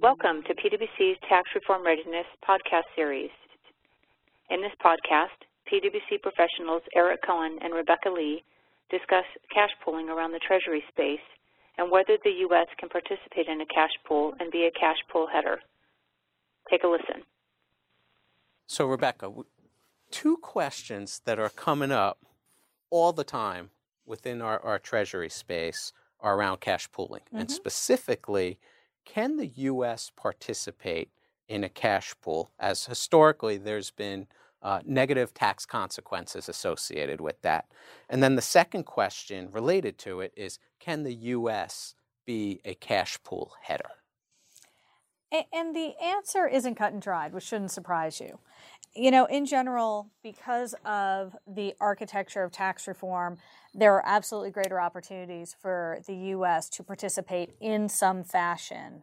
Welcome to PwC's Tax Reform Readiness podcast series. In this podcast, PwC professionals Eric Cohen and Rebecca Lee discuss cash pooling around the Treasury space and whether the U.S. can participate in a cash pool and be a cash pool header. Take a listen. So, Rebecca, two questions that are coming up all the time within our, our Treasury space are around cash pooling, mm-hmm. and specifically, can the U.S. participate in a cash pool? As historically, there's been uh, negative tax consequences associated with that. And then the second question related to it is can the U.S. be a cash pool header? And the answer isn't cut and dried, which shouldn't surprise you. You know, in general, because of the architecture of tax reform, there are absolutely greater opportunities for the U.S. to participate in some fashion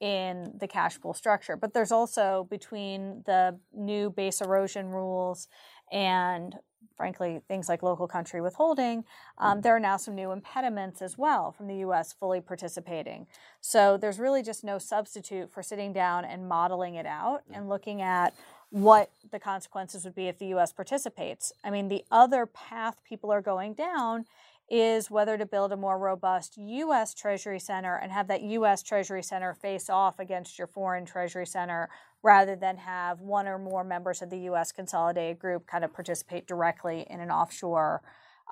in the cash pool structure. But there's also between the new base erosion rules and frankly, things like local country withholding, um, there are now some new impediments as well from the U.S. fully participating. So there's really just no substitute for sitting down and modeling it out and looking at what the consequences would be if the U.S. participates. I mean, the other path people are going down is whether to build a more robust U.S. Treasury Center and have that U.S. Treasury Center face off against your foreign Treasury Center rather than have one or more members of the U.S. consolidated group kind of participate directly in an offshore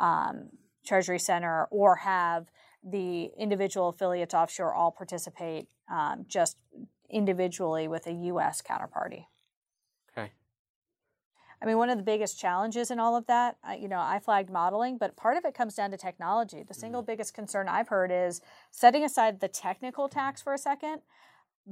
um, Treasury Center or have the individual affiliates offshore all participate um, just individually with a U.S. counterparty. I mean, one of the biggest challenges in all of that, you know, I flagged modeling, but part of it comes down to technology. The single mm-hmm. biggest concern I've heard is setting aside the technical tax for a second.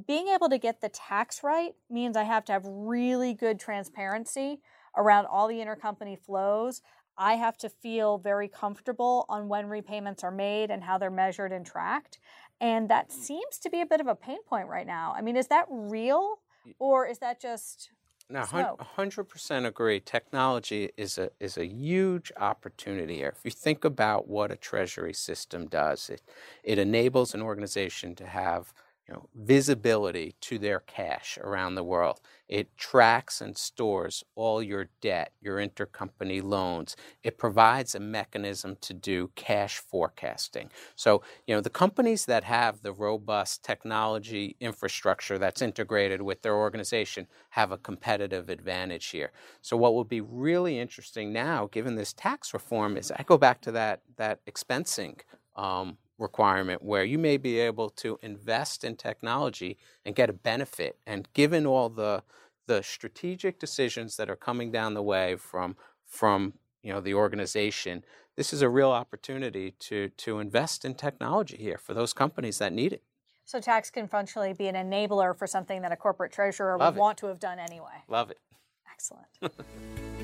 Being able to get the tax right means I have to have really good transparency around all the intercompany flows. I have to feel very comfortable on when repayments are made and how they're measured and tracked. And that mm. seems to be a bit of a pain point right now. I mean, is that real or is that just no, hundred percent agree. Technology is a is a huge opportunity here. If you think about what a treasury system does, it it enables an organization to have you know, visibility to their cash around the world. It tracks and stores all your debt, your intercompany loans. It provides a mechanism to do cash forecasting. So, you know, the companies that have the robust technology infrastructure that's integrated with their organization have a competitive advantage here. So, what will be really interesting now, given this tax reform, is I go back to that that expensing um, requirement where you may be able to invest in technology and get a benefit. And given all the the strategic decisions that are coming down the way from from you know the organization, this is a real opportunity to to invest in technology here for those companies that need it. So tax can functionally be an enabler for something that a corporate treasurer Love would it. want to have done anyway. Love it. Excellent.